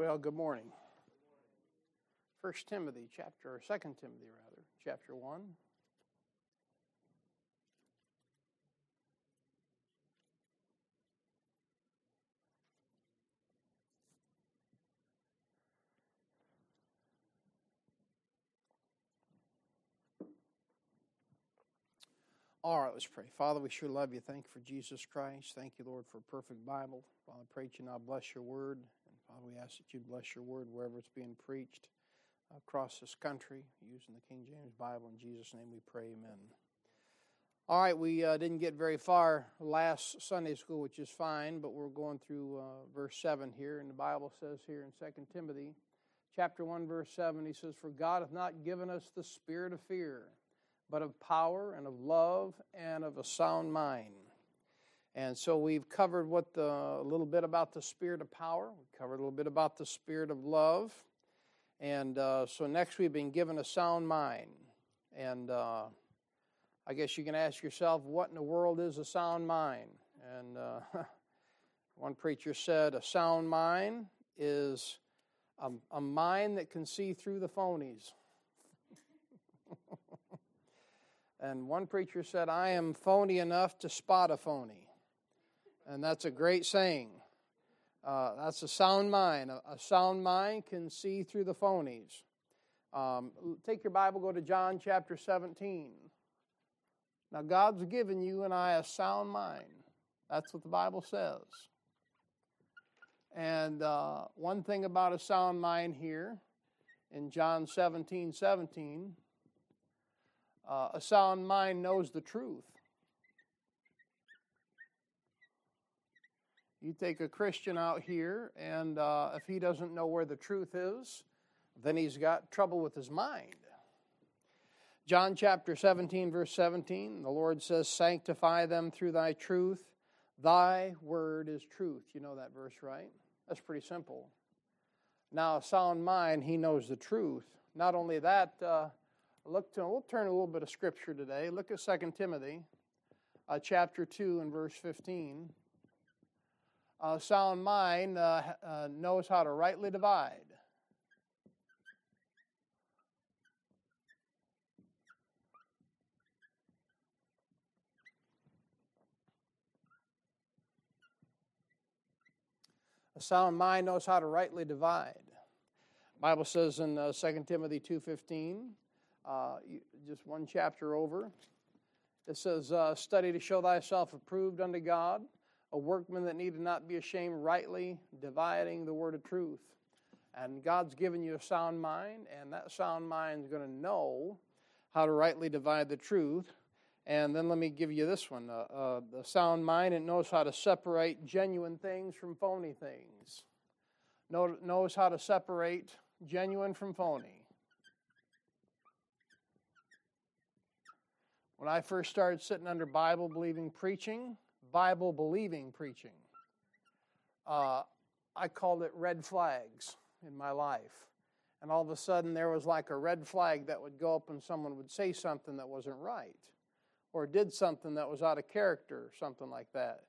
Well, good morning. First Timothy chapter or Second Timothy rather, chapter 1. All right, let's pray. Father, we sure love you. Thank you for Jesus Christ. Thank you, Lord, for a perfect Bible. Father, I pray that you now bless your word. And Father, we ask that you bless your word wherever it's being preached across this country using the King James Bible. In Jesus' name we pray, amen. All right, we uh, didn't get very far last Sunday school, which is fine, but we're going through uh, verse 7 here, and the Bible says here in 2 Timothy chapter 1, verse 7, he says, For God hath not given us the spirit of fear, but of power and of love and of a sound mind. And so we've covered what the, a little bit about the spirit of power. We covered a little bit about the spirit of love. And uh, so next we've been given a sound mind. And uh, I guess you can ask yourself, what in the world is a sound mind? And uh, one preacher said, a sound mind is a, a mind that can see through the phonies. And one preacher said, I am phony enough to spot a phony and that's a great saying. Uh, that's a sound mind. A, a, sound mind can see through the phonies. Um, take your Bible, go to John chapter 17. Now, God's given you and I a sound mind. That's what the Bible says. And uh, one thing about a sound mind here in John 17 17, uh, a sound mind knows the truth. You take a Christian out here, and uh, if he doesn't know where the truth is, then he's got trouble with his mind. John chapter 17, verse 17, the Lord says, Sanctify them through thy truth. Thy word is truth. You know that verse, right? That's pretty simple. Now, a sound mind, he knows the truth. Not only that, uh, look to, we'll turn a little bit of scripture today. Look at 2 Timothy uh, chapter 2 and verse 15 uh, sound mind uh, uh, knows how to rightly divide. A sound mind knows how to rightly divide. Bible says in uh, 2 Timothy 2.15, uh, just one chapter over, it says, uh, Study to show thyself approved unto God, a workman that needed not be ashamed, rightly dividing the word of truth. And God's given you a sound mind, and that sound mind is going to know how to rightly divide the truth. And then let me give you this one uh, uh, the sound mind, it knows how to separate genuine things from phony things, know, knows how to separate genuine from phony. When I first started sitting under Bible believing preaching, Bible believing preaching. Uh, I called it red flags in my life. And all of a sudden, there was like a red flag that would go up and someone would say something that wasn't right or did something that was out of character or something like that.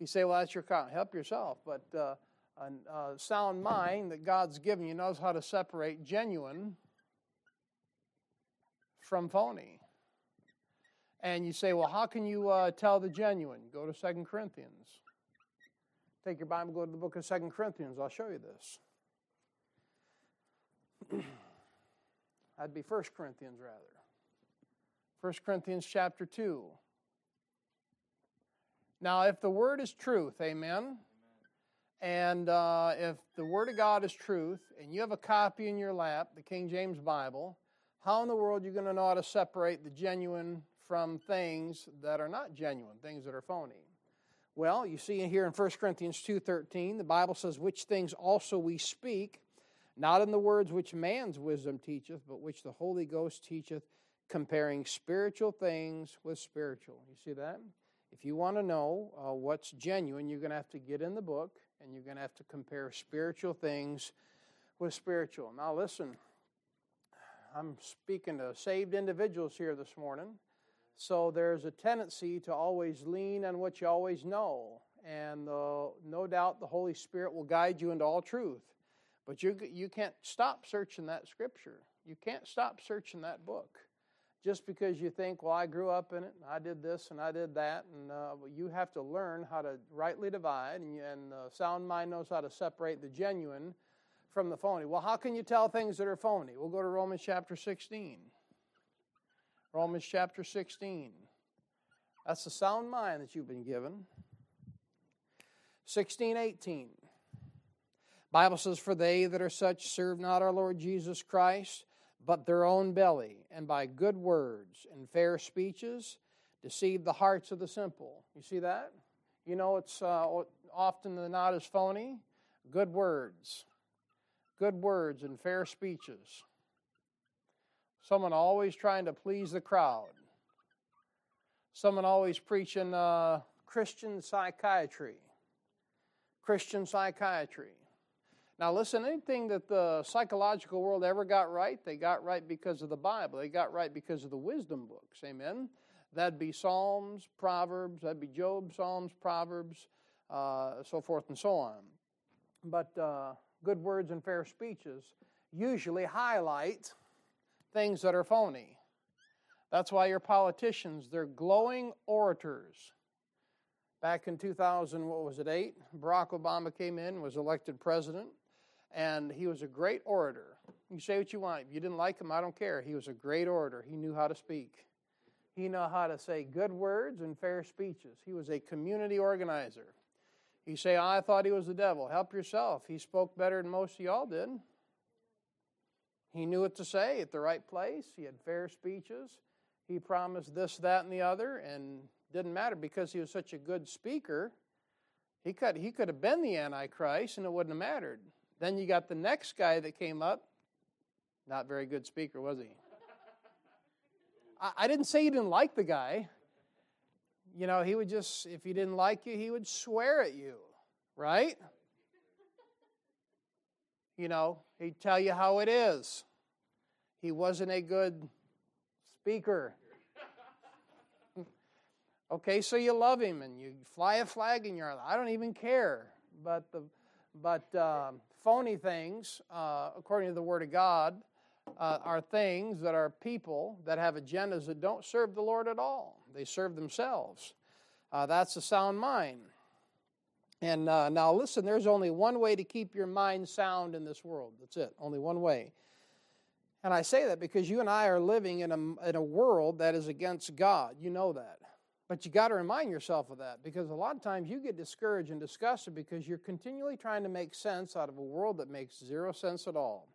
You say, well, that's your. Help yourself. But uh, a uh, sound mind that God's given you knows how to separate genuine from phony. And you say, well, how can you uh, tell the genuine? Go to Second Corinthians. Take your Bible, go to the book of Second Corinthians. I'll show you this. That'd be First Corinthians, rather. First Corinthians chapter 2. Now, if the word is truth, amen, and uh, if the word of God is truth, and you have a copy in your lap, the King James Bible, how in the world are you going to know how to separate the genuine from things that are not genuine, things that are phony. Well, you see here in 1 Corinthians 2:13, the Bible says, "Which things also we speak, not in the words which man's wisdom teacheth, but which the Holy Ghost teacheth, comparing spiritual things with spiritual." You see that? If you want to know uh, what's genuine, you're going to have to get in the book and you're going to have to compare spiritual things with spiritual. Now, listen, I'm speaking to saved individuals here this morning. So there's a tendency to always lean on what you always know. And uh, no doubt the Holy Spirit will guide you into all truth. But you, you can't stop searching that scripture. You can't stop searching that book just because you think, well, I grew up in it, and I did this and I did that, and uh, you have to learn how to rightly divide, and, and sound mind knows how to separate the genuine from the phony. Well, how can you tell things that are phony? We'll go to Romans chapter 16. Romans chapter 16. That's the sound mind that you've been given. 16, 18. Bible says, For they that are such serve not our Lord Jesus Christ, but their own belly, and by good words and fair speeches deceive the hearts of the simple. You see that? You know, it's uh, often than not as phony. Good words. Good words and fair speeches. Someone always trying to please the crowd. Someone always preaching uh, Christian psychiatry. Christian psychiatry. Now, listen, anything that the psychological world ever got right, they got right because of the Bible. They got right because of the wisdom books. Amen? That'd be Psalms, Proverbs, that'd be Job, Psalms, Proverbs, uh, so forth and so on. But uh, good words and fair speeches usually highlight things that are phony. That's why your politicians, they're glowing orators. Back in 2000, what was it, 8? Barack Obama came in, was elected president and he was a great orator. You say what you want. If you didn't like him, I don't care. He was a great orator. He knew how to speak. He knew how to say good words and fair speeches. He was a community organizer. You say, I thought he was the devil. Help yourself. He spoke better than most of y'all did. He knew what to say at the right place. He had fair speeches. He promised this, that, and the other, and didn't matter because he was such a good speaker. He could, he could have been the Antichrist and it wouldn't have mattered. Then you got the next guy that came up. Not very good speaker, was he? I, I didn't say you didn't like the guy. You know, he would just, if he didn't like you, he would swear at you, right? You know, he'd tell you how it is. He wasn't a good speaker. okay, so you love him and you fly a flag in your I don't even care. But the but um, phony things, uh, according to the Word of God, uh, are things that are people that have agendas that don't serve the Lord at all. They serve themselves. Uh, that's a sound mind. And uh, now, listen, there's only one way to keep your mind sound in this world. That's it, only one way. And I say that because you and I are living in a, in a world that is against God. You know that. But you got to remind yourself of that because a lot of times you get discouraged and disgusted because you're continually trying to make sense out of a world that makes zero sense at all.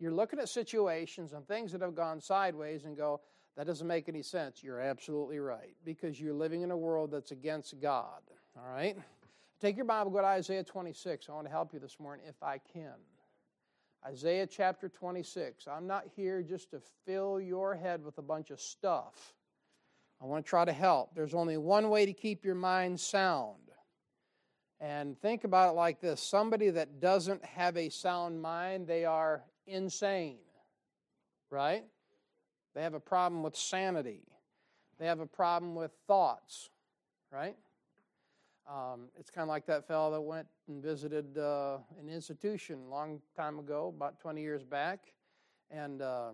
You're looking at situations and things that have gone sideways and go, that doesn't make any sense. You're absolutely right because you're living in a world that's against God. All right? Take your Bible, go to Isaiah 26. I want to help you this morning if I can. Isaiah chapter 26. I'm not here just to fill your head with a bunch of stuff. I want to try to help. There's only one way to keep your mind sound. And think about it like this somebody that doesn't have a sound mind, they are insane, right? They have a problem with sanity, they have a problem with thoughts, right? Um, it's kind of like that fellow that went and visited uh, an institution a long time ago, about 20 years back, and uh,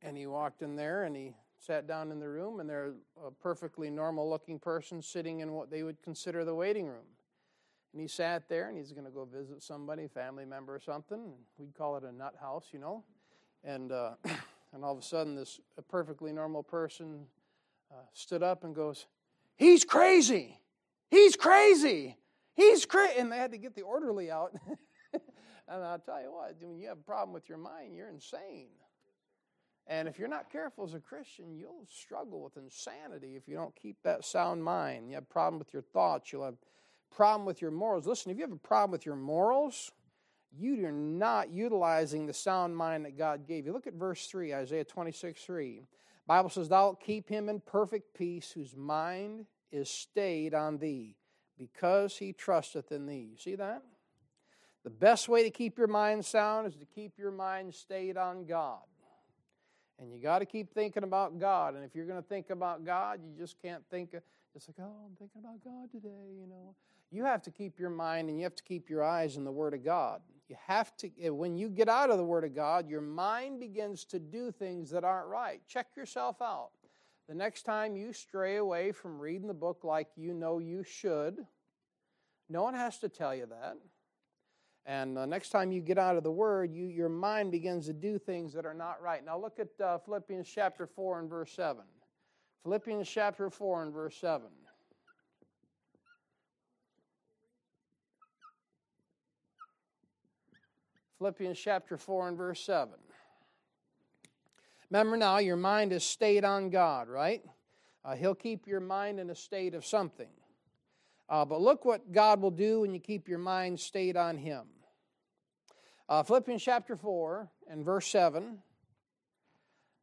and he walked in there and he sat down in the room, and there's a perfectly normal looking person sitting in what they would consider the waiting room. And he sat there, and he's going to go visit somebody, family member or something. We'd call it a nut house, you know. And uh, and all of a sudden, this perfectly normal person uh, stood up and goes, "He's crazy! He's crazy! He's crazy!" And they had to get the orderly out. and I'll tell you what, when you have a problem with your mind, you're insane. And if you're not careful as a Christian, you'll struggle with insanity if you don't keep that sound mind. You have a problem with your thoughts, you'll have a problem with your morals. Listen, if you have a problem with your morals, you are not utilizing the sound mind that God gave you. Look at verse 3, Isaiah 26 3. Bible says, Thou wilt keep him in perfect peace whose mind is stayed on thee, because he trusteth in thee. You see that? The best way to keep your mind sound is to keep your mind stayed on God. And you got to keep thinking about God. And if you're going to think about God, you just can't think just like, oh, I'm thinking about God today, you know. You have to keep your mind and you have to keep your eyes in the Word of God. You have to, when you get out of the Word of God, your mind begins to do things that aren't right. Check yourself out. The next time you stray away from reading the book like you know you should, no one has to tell you that. And the next time you get out of the Word, you, your mind begins to do things that are not right. Now look at uh, Philippians chapter 4 and verse 7. Philippians chapter 4 and verse 7. Philippians chapter 4 and verse 7. Remember now, your mind is stayed on God, right? Uh, he'll keep your mind in a state of something. Uh, but look what God will do when you keep your mind stayed on Him. Uh, Philippians chapter 4 and verse 7.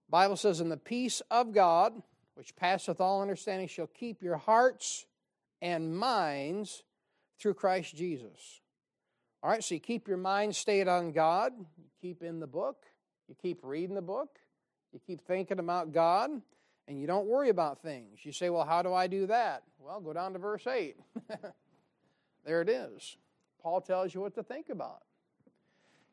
Bible says, And the peace of God, which passeth all understanding, shall keep your hearts and minds through Christ Jesus. All right, so you keep your mind stayed on God, you keep in the book, you keep reading the book, you keep thinking about God, and you don't worry about things. You say, Well, how do I do that? Well, go down to verse 8. there it is. Paul tells you what to think about.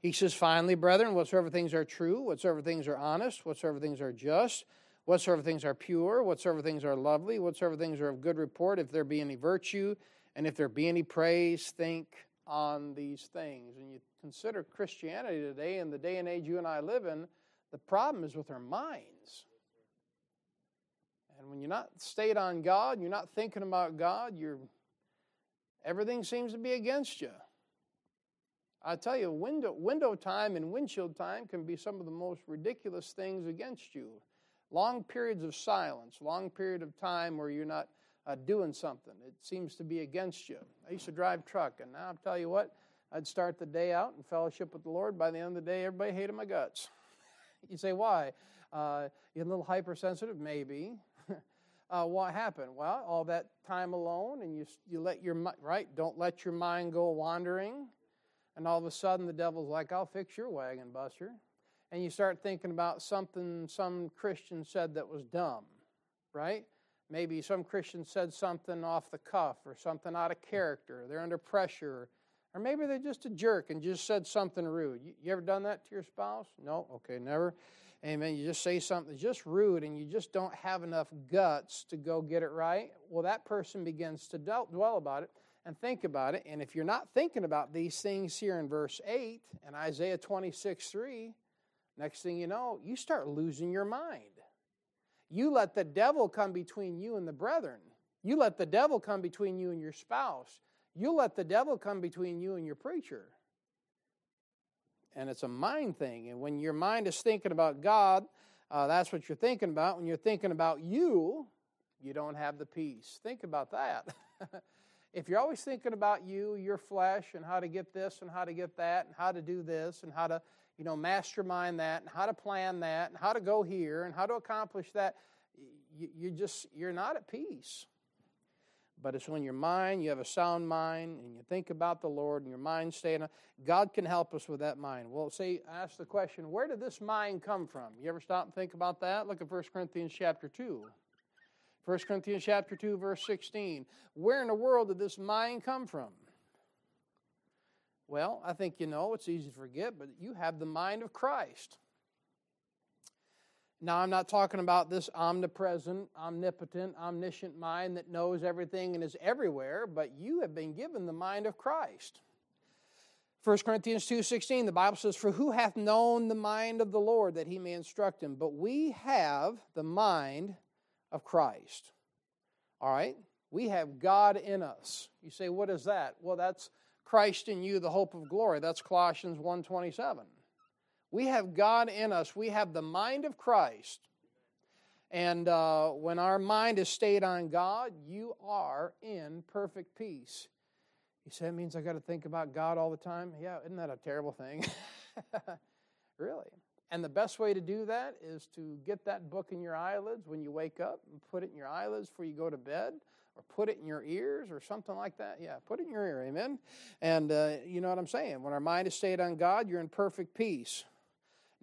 He says, Finally, brethren, whatsoever things are true, whatsoever things are honest, whatsoever things are just, whatsoever things are pure, whatsoever things are lovely, whatsoever things are of good report, if there be any virtue, and if there be any praise, think on these things. And you consider Christianity today, in the day and age you and I live in, the problem is with our minds. And when you're not stayed on God, you're not thinking about God, you're everything seems to be against you. I tell you, window, window time and windshield time can be some of the most ridiculous things against you. Long periods of silence, long period of time where you're not uh, doing something. It seems to be against you. I used to drive truck, and now I'll tell you what, I'd start the day out in fellowship with the Lord. By the end of the day, everybody hated my guts. You say, why? Uh, you're a little hypersensitive? Maybe. uh, what happened? Well, all that time alone, and you, you let your right, don't let your mind go wandering. And all of a sudden, the devil's like, I'll fix your wagon, Buster. And you start thinking about something some Christian said that was dumb, right? Maybe some Christian said something off the cuff or something out of character. They're under pressure or maybe they're just a jerk and just said something rude. You, you ever done that to your spouse? No? Okay, never. Amen. You just say something just rude and you just don't have enough guts to go get it right. Well, that person begins to dwell about it and think about it. And if you're not thinking about these things here in verse 8 and Isaiah 26 3, next thing you know, you start losing your mind. You let the devil come between you and the brethren. You let the devil come between you and your spouse. You let the devil come between you and your preacher. And it's a mind thing. And when your mind is thinking about God, uh, that's what you're thinking about. When you're thinking about you, you don't have the peace. Think about that. if you're always thinking about you, your flesh, and how to get this and how to get that, and how to do this, and how to, you know, mastermind that, and how to plan that, and how to go here, and how to accomplish that, you, you just you're not at peace but it's when your mind, you have a sound mind, and you think about the Lord, and your mind staying. God can help us with that mind. Well, say, ask the question, where did this mind come from? You ever stop and think about that? Look at 1 Corinthians chapter 2. 1 Corinthians chapter 2, verse 16. Where in the world did this mind come from? Well, I think you know, it's easy to forget, but you have the mind of Christ. Now, I'm not talking about this omnipresent, omnipotent, omniscient mind that knows everything and is everywhere, but you have been given the mind of Christ. 1 Corinthians 2:16 the Bible says for who hath known the mind of the Lord that he may instruct him but we have the mind of Christ. All right? We have God in us. You say what is that? Well that's Christ in you the hope of glory. That's Colossians 1:27. We have God in us. We have the mind of Christ. And uh, when our mind is stayed on God, you are in perfect peace. You say, that means I got to think about God all the time? Yeah, isn't that a terrible thing? really. And the best way to do that is to get that book in your eyelids when you wake up and put it in your eyelids before you go to bed or put it in your ears or something like that. Yeah, put it in your ear, amen. And uh, you know what I'm saying? When our mind is stayed on God, you're in perfect peace.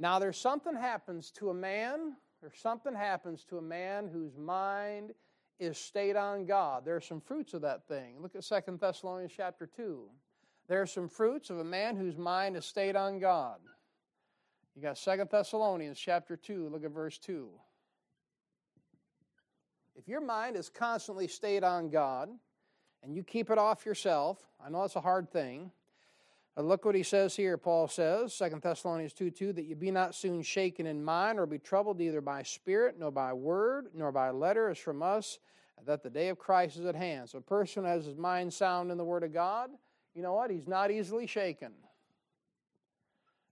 Now, there's something happens to a man, there's something happens to a man whose mind is stayed on God. There are some fruits of that thing. Look at Second Thessalonians chapter 2. There are some fruits of a man whose mind is stayed on God. You got Second Thessalonians chapter 2, look at verse 2. If your mind is constantly stayed on God and you keep it off yourself, I know that's a hard thing. Look what he says here. Paul says, 2 Thessalonians 2 2, that you be not soon shaken in mind or be troubled either by spirit, nor by word, nor by letter as from us, that the day of Christ is at hand. So a person has his mind sound in the Word of God, you know what? He's not easily shaken.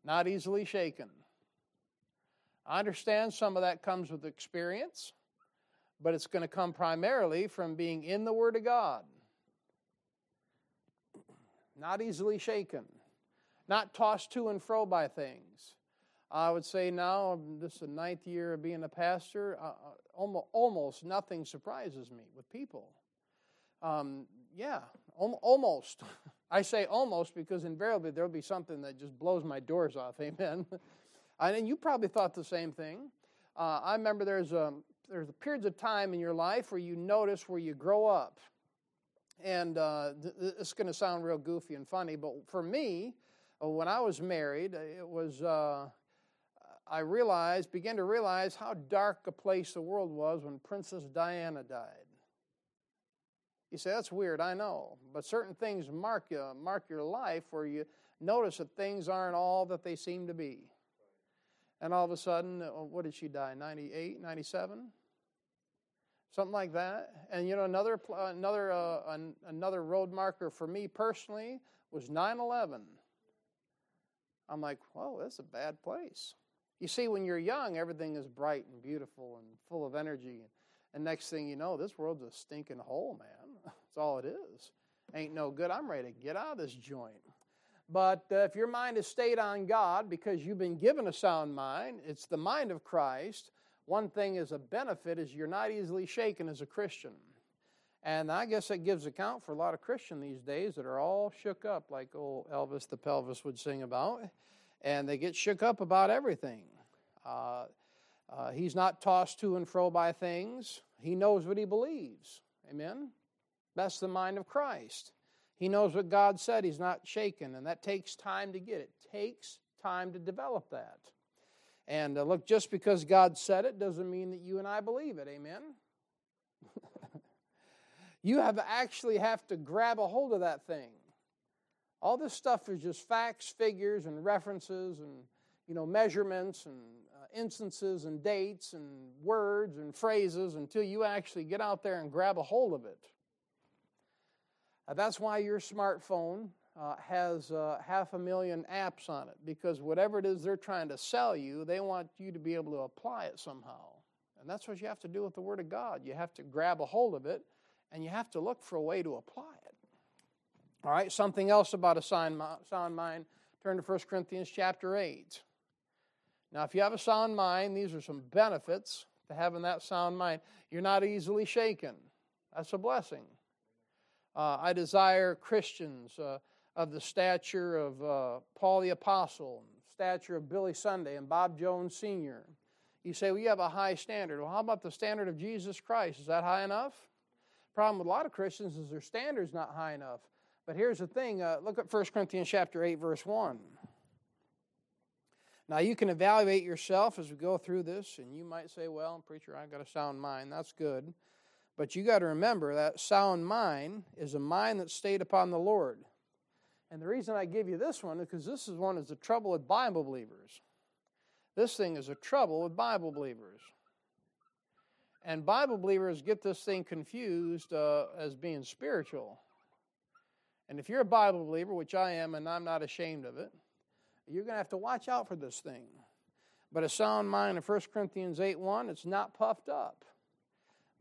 Not easily shaken. I understand some of that comes with experience but it's going to come primarily from being in the Word of God. Not easily shaken, not tossed to and fro by things. I would say now, this is the ninth year of being a pastor, uh, almost, uh, almost nothing surprises me with people. Um, yeah, almost. I say almost because invariably there'll be something that just blows my doors off. Amen. and you probably thought the same thing. Uh, I remember there's a, there's periods of time in your life where you notice where you grow up. And uh, th- going to sound real goofy and funny, but for me, uh, when I was married, it was, uh, I realized, began to realize how dark a place the world was when Princess Diana died. You say, that's weird, I know. But certain things mark, you, mark your life where you notice that things aren't all that they seem to be. And all of a sudden, uh, what did she die? 98, 97? Something like that. And you know, another another uh, another road marker for me personally was 9/11. I'm like, whoa, that's a bad place. You see, when you're young, everything is bright and beautiful and full of energy. And next thing you know, this world's a stinking hole, man. That's all it is. Ain't no good. I'm ready to get out of this joint. But uh, if your mind is stayed on God because you've been given a sound mind, it's the mind of Christ one thing is a benefit is you're not easily shaken as a Christian. And I guess it gives account for a lot of Christians these days that are all shook up, like old Elvis the Pelvis would sing about. And they get shook up about everything. Uh, uh, he's not tossed to and fro by things. He knows what he believes. Amen? That's the mind of Christ. He knows what God said. He's not shaken. And that takes time to get. It takes time to develop that. And uh, look, just because God said it doesn't mean that you and I believe it. Amen? you have actually have to grab a hold of that thing. All this stuff is just facts, figures, and references, and you know measurements, and uh, instances, and dates, and words, and phrases until you actually get out there and grab a hold of it. Uh, that's why your smartphone uh, has uh, half a million apps on it because whatever it is they're trying to sell you, they want you to be able to apply it somehow. And that's what you have to do with the Word of God. You have to grab a hold of it and you have to look for a way to apply it. All right, something else about a sound mind. Turn to 1 Corinthians chapter 8. Now, if you have a sound mind, these are some benefits to having that sound mind. You're not easily shaken. That's a blessing. Uh, I desire Christians uh, of the stature of uh, Paul the Apostle, stature of Billy Sunday and Bob Jones Sr. You say, well, you have a high standard. Well, how about the standard of Jesus Christ? Is that high enough? Problem with a lot of Christians is their standard's not high enough. But here's the thing uh, look at 1 Corinthians chapter 8, verse 1. Now, you can evaluate yourself as we go through this, and you might say, well, preacher, I've got a sound mind. That's good. But you got to remember that sound mind is a mind that's stayed upon the Lord. And the reason I give you this one is because this is one is the trouble with Bible believers. This thing is a trouble with Bible believers. And Bible believers get this thing confused uh, as being spiritual. And if you're a Bible believer, which I am, and I'm not ashamed of it, you're going to have to watch out for this thing. But a sound mind in 1 Corinthians 8 1, it's not puffed up.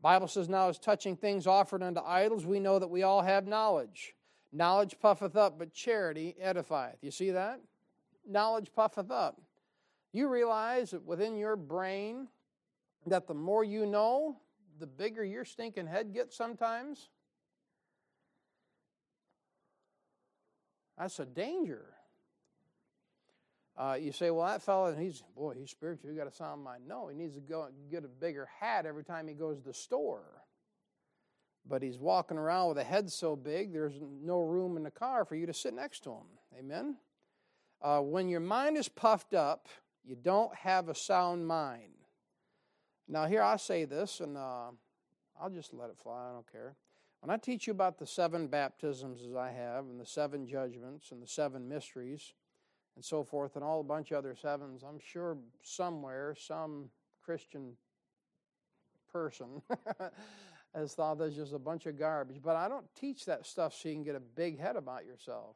Bible says, Now as touching things offered unto idols, we know that we all have knowledge. Knowledge puffeth up, but charity edifieth. You see that? Knowledge puffeth up. You realize that within your brain that the more you know, the bigger your stinking head gets sometimes? That's a danger. Uh, you say, well, that fellow, he's, boy, he's spiritual. He got a sound mind. No, he needs to go get a bigger hat every time he goes to the store. But he's walking around with a head so big, there's no room in the car for you to sit next to him. Amen? Uh, when your mind is puffed up, you don't have a sound mind. Now, here I say this, and uh, I'll just let it fly. I don't care. When I teach you about the seven baptisms as I have, and the seven judgments, and the seven mysteries, and so forth, and all a bunch of other sevens, I'm sure somewhere some Christian person has thought that's just a bunch of garbage. But I don't teach that stuff so you can get a big head about yourself.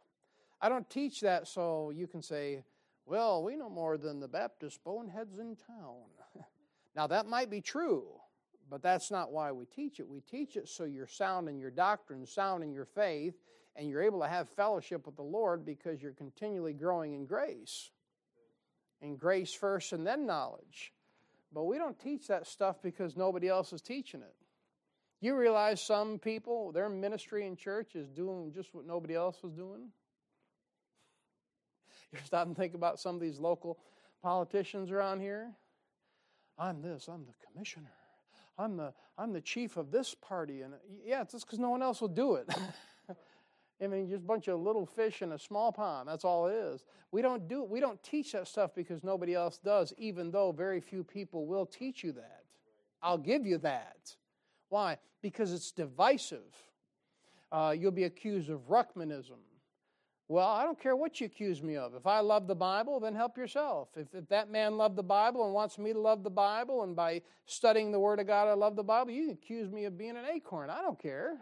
I don't teach that so you can say, well, we know more than the Baptist boneheads in town. now, that might be true, but that's not why we teach it. We teach it so you're sound in your doctrine, sound in your faith, and you're able to have fellowship with the Lord because you're continually growing in grace. In grace first and then knowledge. But we don't teach that stuff because nobody else is teaching it. You realize some people, their ministry in church is doing just what nobody else was doing? You stop and think about some of these local politicians around here. I'm this, I'm the commissioner. I'm the I'm the chief of this party and yeah, it's just because no one else will do it. I mean, just a bunch of little fish in a small pond. That's all it is. We don't do we don't teach that stuff because nobody else does, even though very few people will teach you that. I'll give you that. Why? Because it's divisive. Uh, you'll be accused of Ruckmanism. Well, I don't care what you accuse me of. If I love the Bible, then help yourself. If, if that man loved the Bible and wants me to love the Bible, and by studying the Word of God, I love the Bible, you can accuse me of being an acorn. I don't care.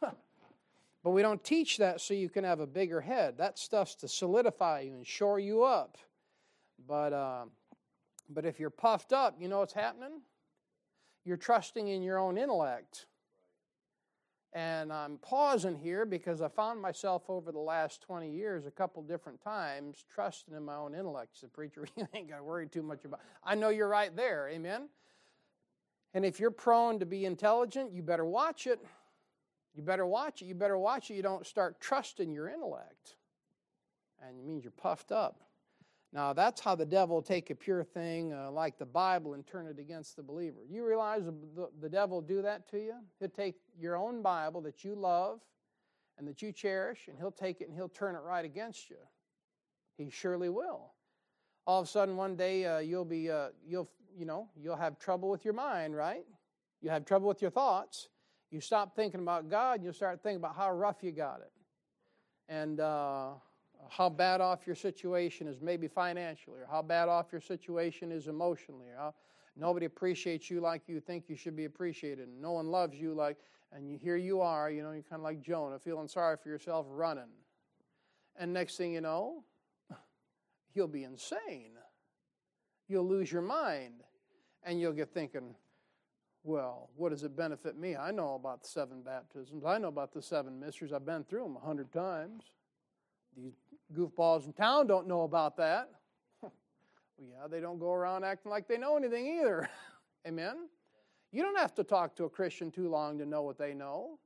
but we don't teach that so you can have a bigger head. That stuff's to solidify you and shore you up. But, uh, but if you're puffed up, you know what's happening? You're trusting in your own intellect. And I'm pausing here because I found myself over the last 20 years a couple different times trusting in my own intellect. The preacher, you ain't got to worry too much about. I know you're right there, amen. And if you're prone to be intelligent, you better watch it. You better watch it. You better watch it. You don't start trusting your intellect, and it means you're puffed up. Now, that's how the devil take a pure thing uh, like the Bible and turn it against the believer. You realize the, the devil do that to you? He'll take your own Bible that you love and that you cherish, and he'll take it and he'll turn it right against you. He surely will. All of a sudden, one day, uh, you'll be, uh, you'll, you know, you'll have trouble with your mind, right? You have trouble with your thoughts. You stop thinking about God, and you start thinking about how rough you got it. And, uh, how bad off your situation is, maybe financially, or how bad off your situation is emotionally, or how nobody appreciates you like you think you should be appreciated, and no one loves you like, and you, here you are, you know, you're kind of like Jonah, feeling sorry for yourself, running. And next thing you know, you'll be insane. You'll lose your mind, and you'll get thinking, well, what does it benefit me? I know about the seven baptisms. I know about the seven mysteries. I've been through them a hundred times. These goofballs in town don't know about that. well, yeah, they don't go around acting like they know anything either. Amen? You don't have to talk to a Christian too long to know what they know.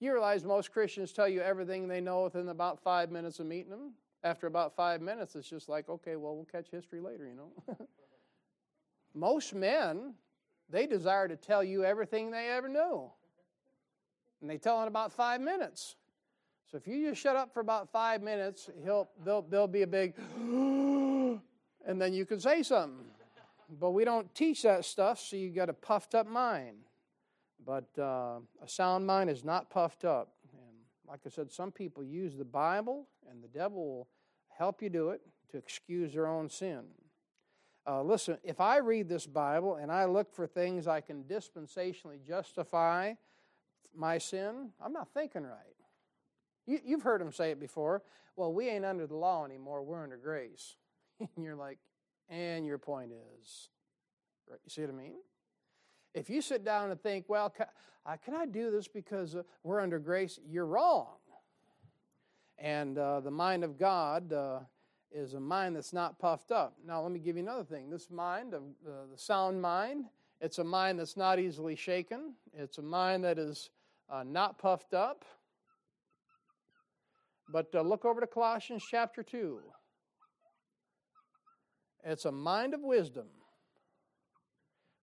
You realize most Christians tell you everything they know within about five minutes of meeting them. After about five minutes, it's just like, okay, well, we'll catch history later, you know. most men, they desire to tell you everything they ever knew. And they tell in about five minutes. So if you just shut up for about five minutes, he'll, there'll, there'll be a big, and then you can say something. But we don't teach that stuff, so you got a puffed up mind. But uh, a sound mind is not puffed up. And like I said, some people use the Bible, and the devil will help you do it to excuse their own sin. Uh, listen, if I read this Bible and I look for things I can dispensationally justify my sin, I'm not thinking right. You, you've heard him say it before. Well, we ain't under the law anymore, we're under grace. and you're like, and your point is, right? You see what I mean? If you sit down and think, well, can, uh, can I do this because uh, we're under grace? You're wrong. And uh, the mind of God uh, is a mind that's not puffed up. Now, let me give you another thing. This mind, uh, the sound mind, it's a mind that's not easily shaken. It's a mind that is not puffed up. But uh, look over to Colossians chapter 2. It's a mind of wisdom.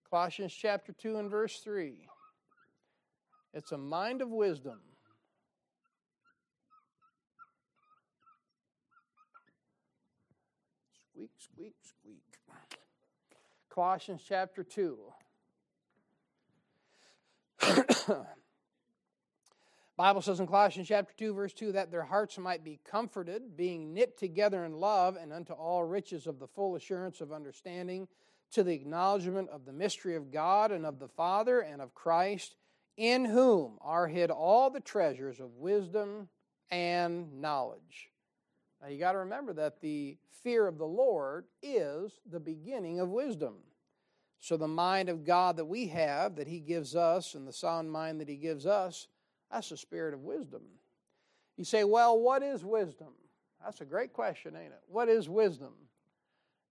Colossians chapter 2 and verse 3. It's a mind of wisdom. Squeak, squeak, squeak. Colossians chapter 2. Bible says in Colossians chapter 2 verse 2 that their hearts might be comforted being knit together in love and unto all riches of the full assurance of understanding to the acknowledgement of the mystery of God and of the Father and of Christ in whom are hid all the treasures of wisdom and knowledge. Now you got to remember that the fear of the Lord is the beginning of wisdom. So the mind of God that we have, that He gives us, and the sound mind that He gives us, that's the spirit of wisdom. You say, well, what is wisdom? That's a great question, ain't it? What is wisdom?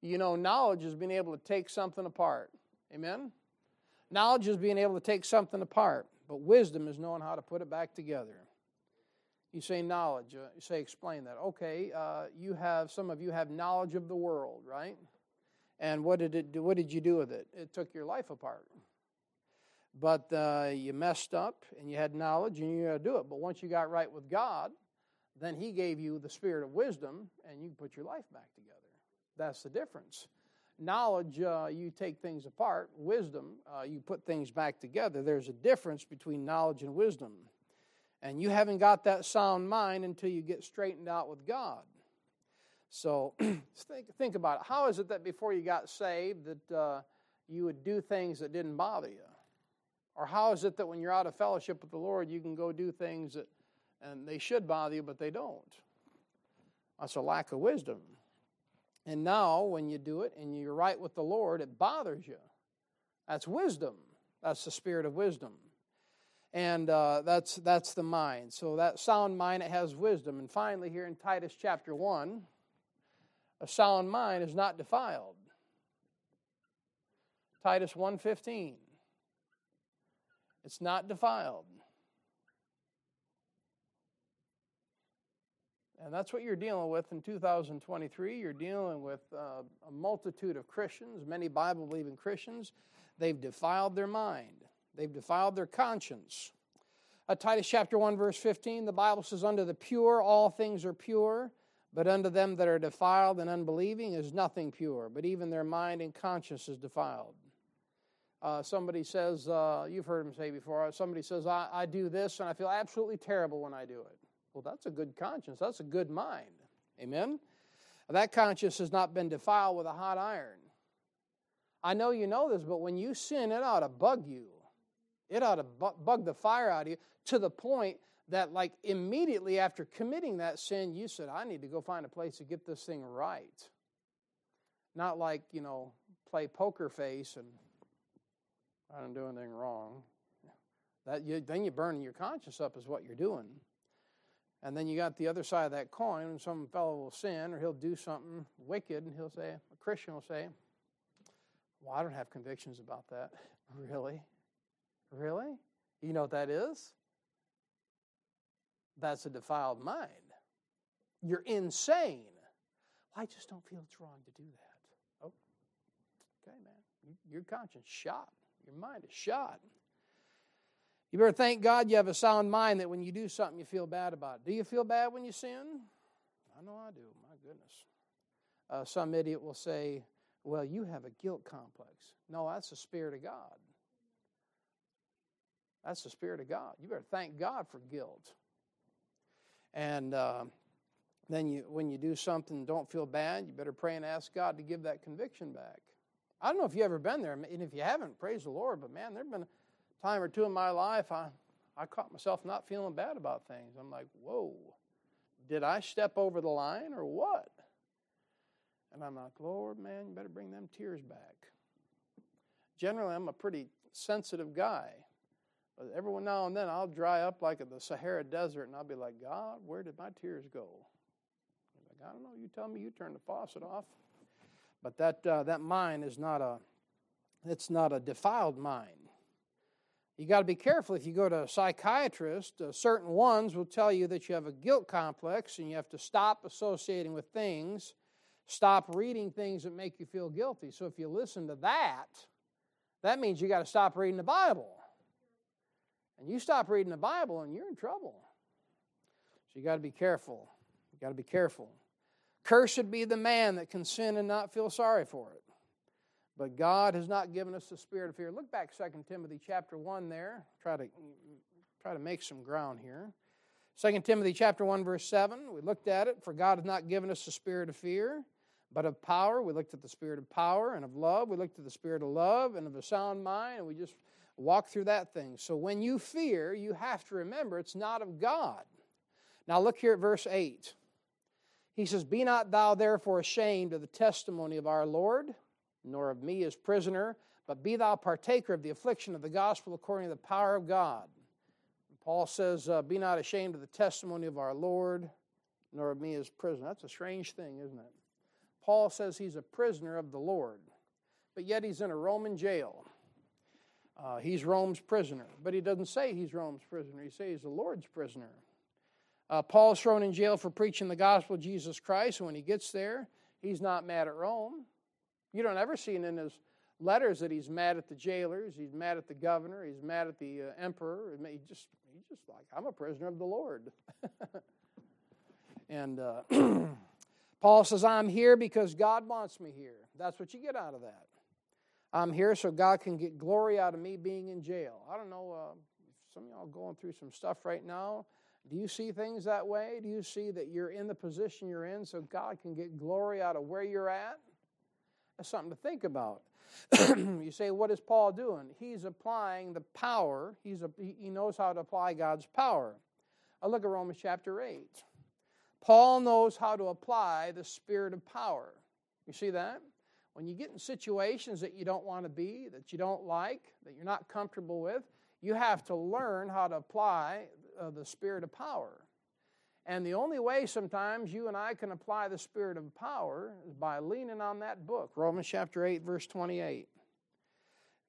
You know, knowledge is being able to take something apart. Amen? Knowledge is being able to take something apart, but wisdom is knowing how to put it back together. You say knowledge. Uh, you say explain that. Okay, uh, you have some of you have knowledge of the world, right? And what did it do? What did you do with it? It took your life apart. But uh, you messed up and you had knowledge and you got to do it. But once you got right with God, then He gave you the spirit of wisdom and you put your life back together. That's the difference. Knowledge, uh, you take things apart. Wisdom, uh, you put things back together. There's a difference between knowledge and wisdom. And you haven't got that sound mind until you get straightened out with God. So think, think about it. How is it that before you got saved that uh, you would do things that didn't bother you? Or how is it that when you're out of fellowship with the Lord, you can go do things that and they should bother you, but they don't? That's a lack of wisdom. And now, when you do it and you're right with the Lord, it bothers you. That's wisdom. That's the spirit of wisdom. And uh, that's, that's the mind. So, that sound mind, it has wisdom. And finally, here in Titus chapter 1, a sound mind is not defiled. Titus 1:15 it's not defiled. And that's what you're dealing with in 2023. You're dealing with uh, a multitude of Christians, many Bible believing Christians. They've defiled their mind, they've defiled their conscience. Uh, Titus chapter 1, verse 15, the Bible says, Unto the pure all things are pure, but unto them that are defiled and unbelieving is nothing pure, but even their mind and conscience is defiled. Uh, somebody says, uh, you've heard him say before, somebody says, I, I do this and I feel absolutely terrible when I do it. Well, that's a good conscience. That's a good mind. Amen? That conscience has not been defiled with a hot iron. I know you know this, but when you sin, it ought to bug you. It ought to bug the fire out of you to the point that, like, immediately after committing that sin, you said, I need to go find a place to get this thing right. Not like, you know, play poker face and I didn't do anything wrong. That you, then you burn your conscience up is what you're doing. And then you got the other side of that coin, and some fellow will sin or he'll do something wicked, and he'll say, a Christian will say, Well, I don't have convictions about that. Really? Really? You know what that is? That's a defiled mind. You're insane. I just don't feel it's wrong to do that. Oh, okay, man. Your conscience shot. Your mind is shot. You better thank God you have a sound mind that when you do something, you feel bad about it. Do you feel bad when you sin? I know I do. My goodness. Uh, some idiot will say, Well, you have a guilt complex. No, that's the Spirit of God. That's the Spirit of God. You better thank God for guilt. And uh, then you, when you do something don't feel bad, you better pray and ask God to give that conviction back. I don't know if you've ever been there, and if you haven't, praise the Lord. But man, there's been a time or two in my life I, I caught myself not feeling bad about things. I'm like, whoa, did I step over the line or what? And I'm like, Lord, man, you better bring them tears back. Generally, I'm a pretty sensitive guy. But every now and then I'll dry up like the Sahara Desert and I'll be like, God, where did my tears go? I don't know. You tell me. You turn the faucet off. But that uh, that mind is not a it's not a defiled mind. You got to be careful if you go to a psychiatrist. Uh, certain ones will tell you that you have a guilt complex and you have to stop associating with things, stop reading things that make you feel guilty. So if you listen to that, that means you got to stop reading the Bible. And you stop reading the Bible and you're in trouble. So you got to be careful. You got to be careful. Cursed be the man that can sin and not feel sorry for it. But God has not given us the spirit of fear. Look back 2 Timothy chapter 1 there. Try to try to make some ground here. 2 Timothy chapter 1 verse 7. We looked at it. For God has not given us the spirit of fear, but of power. We looked at the spirit of power and of love. We looked at the spirit of love and of a sound mind, and we just walked through that thing. So when you fear, you have to remember it's not of God. Now look here at verse 8. He says, Be not thou therefore ashamed of the testimony of our Lord nor of me as prisoner, but be thou partaker of the affliction of the gospel according to the power of God. Paul says, uh, Be not ashamed of the testimony of our Lord, nor of me as prisoner. That's a strange thing, isn't it? Paul says he's a prisoner of the Lord, but yet he's in a Roman jail. Uh, he's Rome's prisoner, but he doesn't say he's Rome's prisoner. He says he's the Lord's prisoner. Uh, Paul's thrown in jail for preaching the gospel of Jesus Christ, and when he gets there, he's not mad at Rome. You don't ever see in his letters that he's mad at the jailers, he's mad at the governor, he's mad at the uh, emperor. He just he's just like I'm a prisoner of the Lord. and uh, Paul says, "I'm here because God wants me here." That's what you get out of that. I'm here so God can get glory out of me being in jail. I don't know. Uh, some of y'all going through some stuff right now. Do you see things that way? Do you see that you're in the position you're in so God can get glory out of where you're at? That's something to think about. you say, what is Paul doing? He's applying the power. He's a, he knows how to apply God's power. I look at Romans chapter 8. Paul knows how to apply the spirit of power. You see that? When you get in situations that you don't want to be, that you don't like, that you're not comfortable with, you have to learn how to apply uh, the spirit of power. And the only way sometimes you and I can apply the spirit of power is by leaning on that book, Romans chapter 8, verse 28.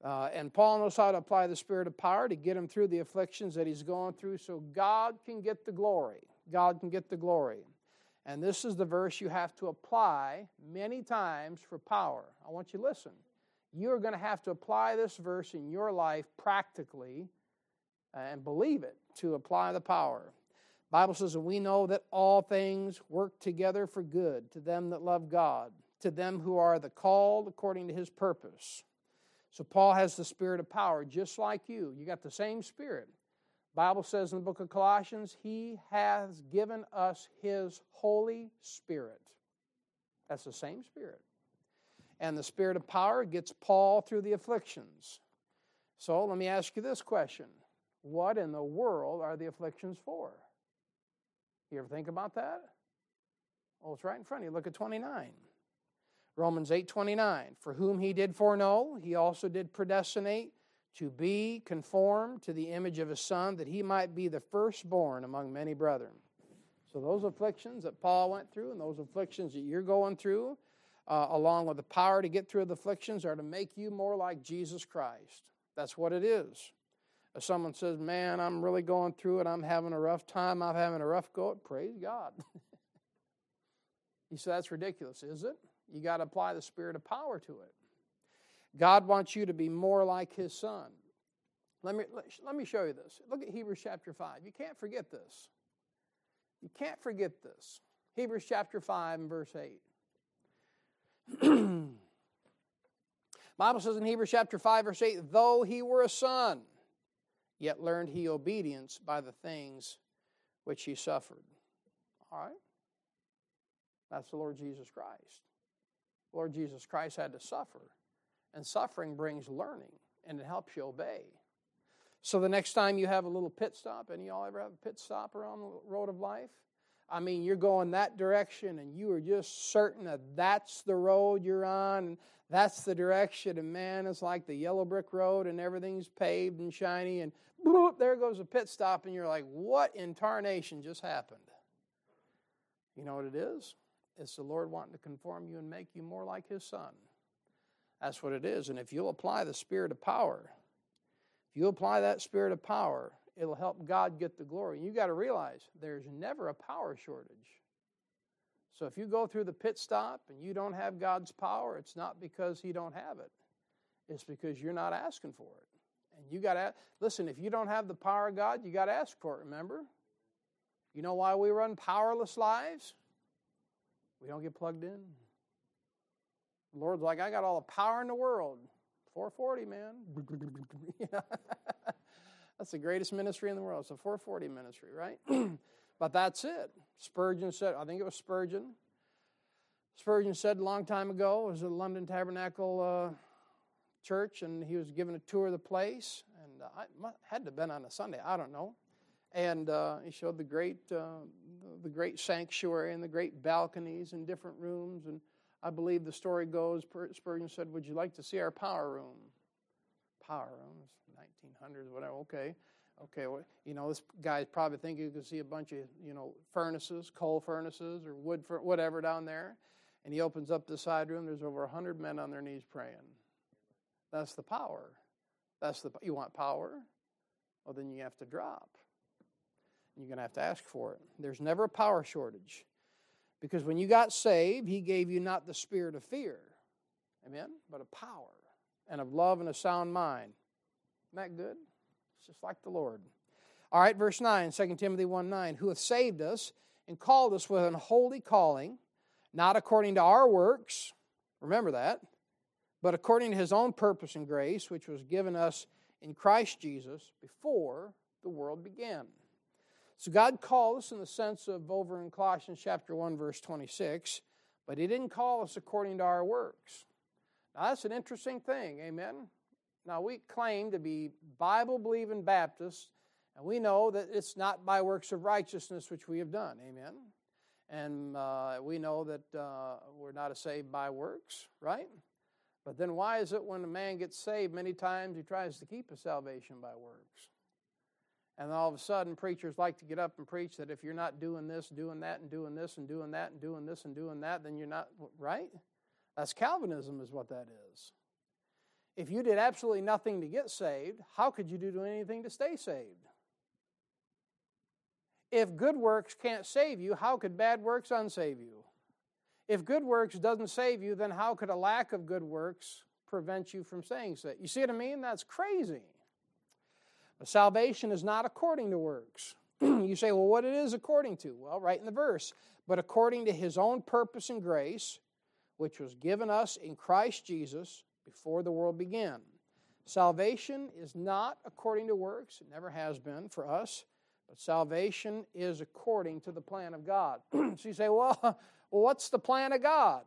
Uh, and Paul knows how to apply the spirit of power to get him through the afflictions that he's going through so God can get the glory. God can get the glory. And this is the verse you have to apply many times for power. I want you to listen. You're going to have to apply this verse in your life practically and believe it to apply the power. Bible says, we know that all things work together for good to them that love God, to them who are the called according to his purpose. So Paul has the spirit of power just like you. You got the same spirit. Bible says in the book of Colossians, he has given us his Holy Spirit. That's the same spirit. And the spirit of power gets Paul through the afflictions. So let me ask you this question What in the world are the afflictions for? You ever think about that? Oh, it's right in front of you. Look at 29. Romans 8 29. For whom he did foreknow, he also did predestinate to be conformed to the image of his Son, that he might be the firstborn among many brethren. So, those afflictions that Paul went through and those afflictions that you're going through, uh, along with the power to get through the afflictions, are to make you more like Jesus Christ. That's what it is. If someone says, Man, I'm really going through it, I'm having a rough time, I'm having a rough go, praise God. you say, That's ridiculous, is it? You got to apply the spirit of power to it. God wants you to be more like His Son. Let me, let, me show you this. Look at Hebrews chapter 5. You can't forget this. You can't forget this. Hebrews chapter 5 and verse 8. Bible says in Hebrews chapter 5, verse 8, though he were a son, yet learned he obedience by the things which he suffered. All right? That's the Lord Jesus Christ. Lord Jesus Christ had to suffer, and suffering brings learning, and it helps you obey. So the next time you have a little pit stop, any y'all ever have a pit stop around the road of life? I mean, you're going that direction, and you are just certain that that's the road you're on, and that's the direction. And man, it's like the yellow brick road, and everything's paved and shiny, and there goes a pit stop, and you're like, what in tarnation just happened? You know what it is? It's the Lord wanting to conform you and make you more like His Son. That's what it is. And if you'll apply the spirit of power, if you apply that spirit of power, it'll help God get the glory. You got to realize there's never a power shortage. So if you go through the pit stop and you don't have God's power, it's not because He don't have it. It's because you're not asking for it. And you got to listen. If you don't have the power of God, you got to ask for it. Remember? You know why we run powerless lives? We don't get plugged in. The Lord's like, I got all the power in the world. 440, man. that's the greatest ministry in the world. It's a 440 ministry, right? but that's it. Spurgeon said, I think it was Spurgeon. Spurgeon said a long time ago, it was at London Tabernacle uh, Church, and he was given a tour of the place. And uh, I had to have been on a Sunday, I don't know. And uh, he showed the great, uh, the great sanctuary and the great balconies and different rooms. And I believe the story goes, Spurgeon said, Would you like to see our power room? Power room, 1900s, whatever, okay. Okay, well, you know, this guy's probably thinking you can see a bunch of, you know, furnaces, coal furnaces or wood, for whatever down there. And he opens up the side room, there's over 100 men on their knees praying. That's the power. That's the, you want power? Well, then you have to drop. You're going to have to ask for it. There's never a power shortage. Because when you got saved, He gave you not the spirit of fear, amen, but of power and of love and a sound mind. Isn't that good? It's just like the Lord. All right, verse 9, 2 Timothy 1 9, who hath saved us and called us with an holy calling, not according to our works, remember that, but according to his own purpose and grace, which was given us in Christ Jesus before the world began. So God called us in the sense of over in Colossians chapter 1 verse 26, but he didn't call us according to our works. Now that's an interesting thing, amen. Now we claim to be Bible believing Baptists, and we know that it's not by works of righteousness which we have done, amen. And uh, we know that uh, we're not saved by works, right? But then why is it when a man gets saved, many times he tries to keep his salvation by works? And all of a sudden, preachers like to get up and preach that if you're not doing this, doing that, and doing this, and doing that, and doing this, and doing that, then you're not, right? That's Calvinism, is what that is. If you did absolutely nothing to get saved, how could you do anything to stay saved? If good works can't save you, how could bad works unsave you? If good works doesn't save you, then how could a lack of good works prevent you from saying so? You see what I mean? That's crazy. But Salvation is not according to works. you say, well, what it is according to? Well, right in the verse. But according to his own purpose and grace, which was given us in Christ Jesus before the world began. Salvation is not according to works, it never has been for us, but salvation is according to the plan of God. so you say, well, well, what's the plan of God?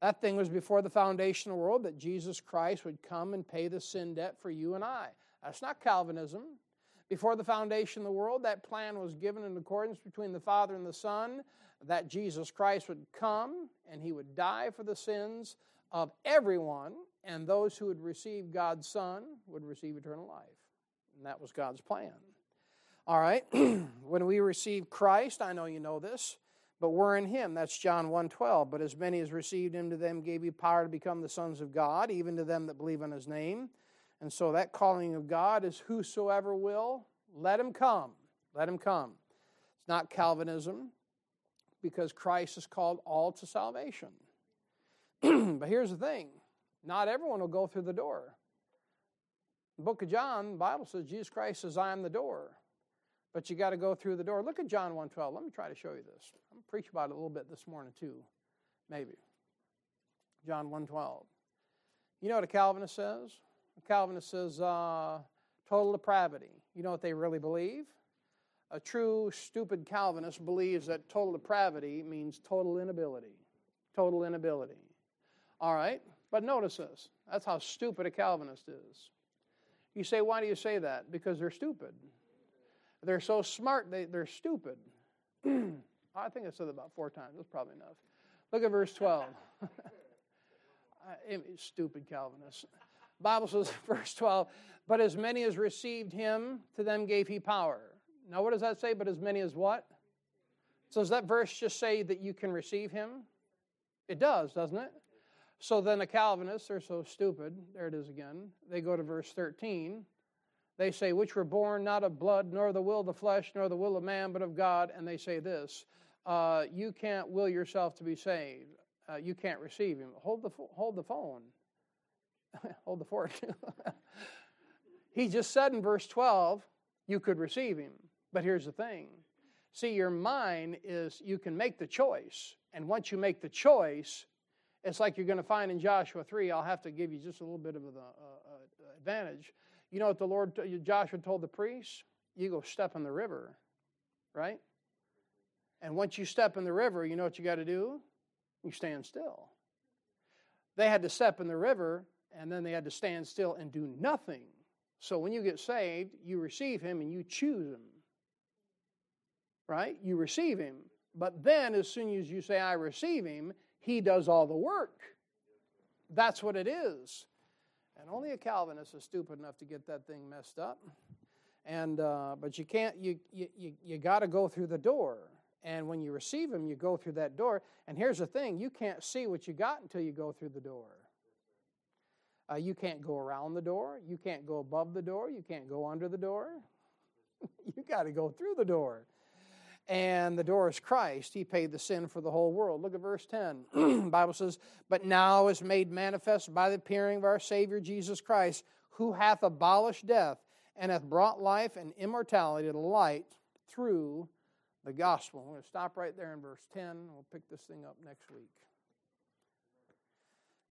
That thing was before the foundation of the world that Jesus Christ would come and pay the sin debt for you and I. That's not Calvinism. Before the foundation of the world, that plan was given in accordance between the Father and the Son that Jesus Christ would come and he would die for the sins of everyone, and those who would receive God's Son would receive eternal life. And that was God's plan. All right, when we receive Christ, I know you know this, but we're in him. That's John 1:12. But as many as received him to them gave you power to become the sons of God, even to them that believe on his name and so that calling of God is whosoever will, let him come. Let him come. It's not Calvinism because Christ has called all to salvation. but here's the thing not everyone will go through the door. The book of John, the Bible says Jesus Christ says, I am the door. But you got to go through the door. Look at John 1.12. Let me try to show you this. I'm going to preach about it a little bit this morning too. Maybe. John 1.12. You know what a Calvinist says? A Calvinist says uh, total depravity. You know what they really believe? A true stupid Calvinist believes that total depravity means total inability. Total inability. All right? But notice this. That's how stupid a Calvinist is. You say, why do you say that? Because they're stupid. They're so smart, they, they're stupid. I think I said that about four times. That's probably enough. Look at verse 12. stupid Calvinist. Bible says, verse 12, but as many as received him, to them gave he power. Now, what does that say? But as many as what? So, does that verse just say that you can receive him? It does, doesn't it? So then the Calvinists, they're so stupid. There it is again. They go to verse 13. They say, Which were born not of blood, nor the will of the flesh, nor the will of man, but of God. And they say this uh, You can't will yourself to be saved. Uh, you can't receive Him. Hold the, hold the phone. hold the fort. he just said in verse 12, You could receive Him. But here's the thing see, your mind is, you can make the choice. And once you make the choice, it's like you're going to find in Joshua 3. I'll have to give you just a little bit of an uh, uh, advantage. You know what the Lord, Joshua told the priests? You go step in the river, right? And once you step in the river, you know what you got to do? You stand still. They had to step in the river, and then they had to stand still and do nothing. So when you get saved, you receive Him and you choose Him. Right? You receive Him. But then, as soon as you say, I receive Him, he does all the work. That's what it is. And only a Calvinist is stupid enough to get that thing messed up. And uh, but you can't. You you you, you got to go through the door. And when you receive him, you go through that door. And here's the thing: you can't see what you got until you go through the door. Uh, you can't go around the door. You can't go above the door. You can't go under the door. you got to go through the door and the door is Christ. He paid the sin for the whole world. Look at verse 10. Bible says, But now is made manifest by the appearing of our Savior Jesus Christ, who hath abolished death and hath brought life and immortality to light through the gospel. I'm going to stop right there in verse 10. We'll pick this thing up next week.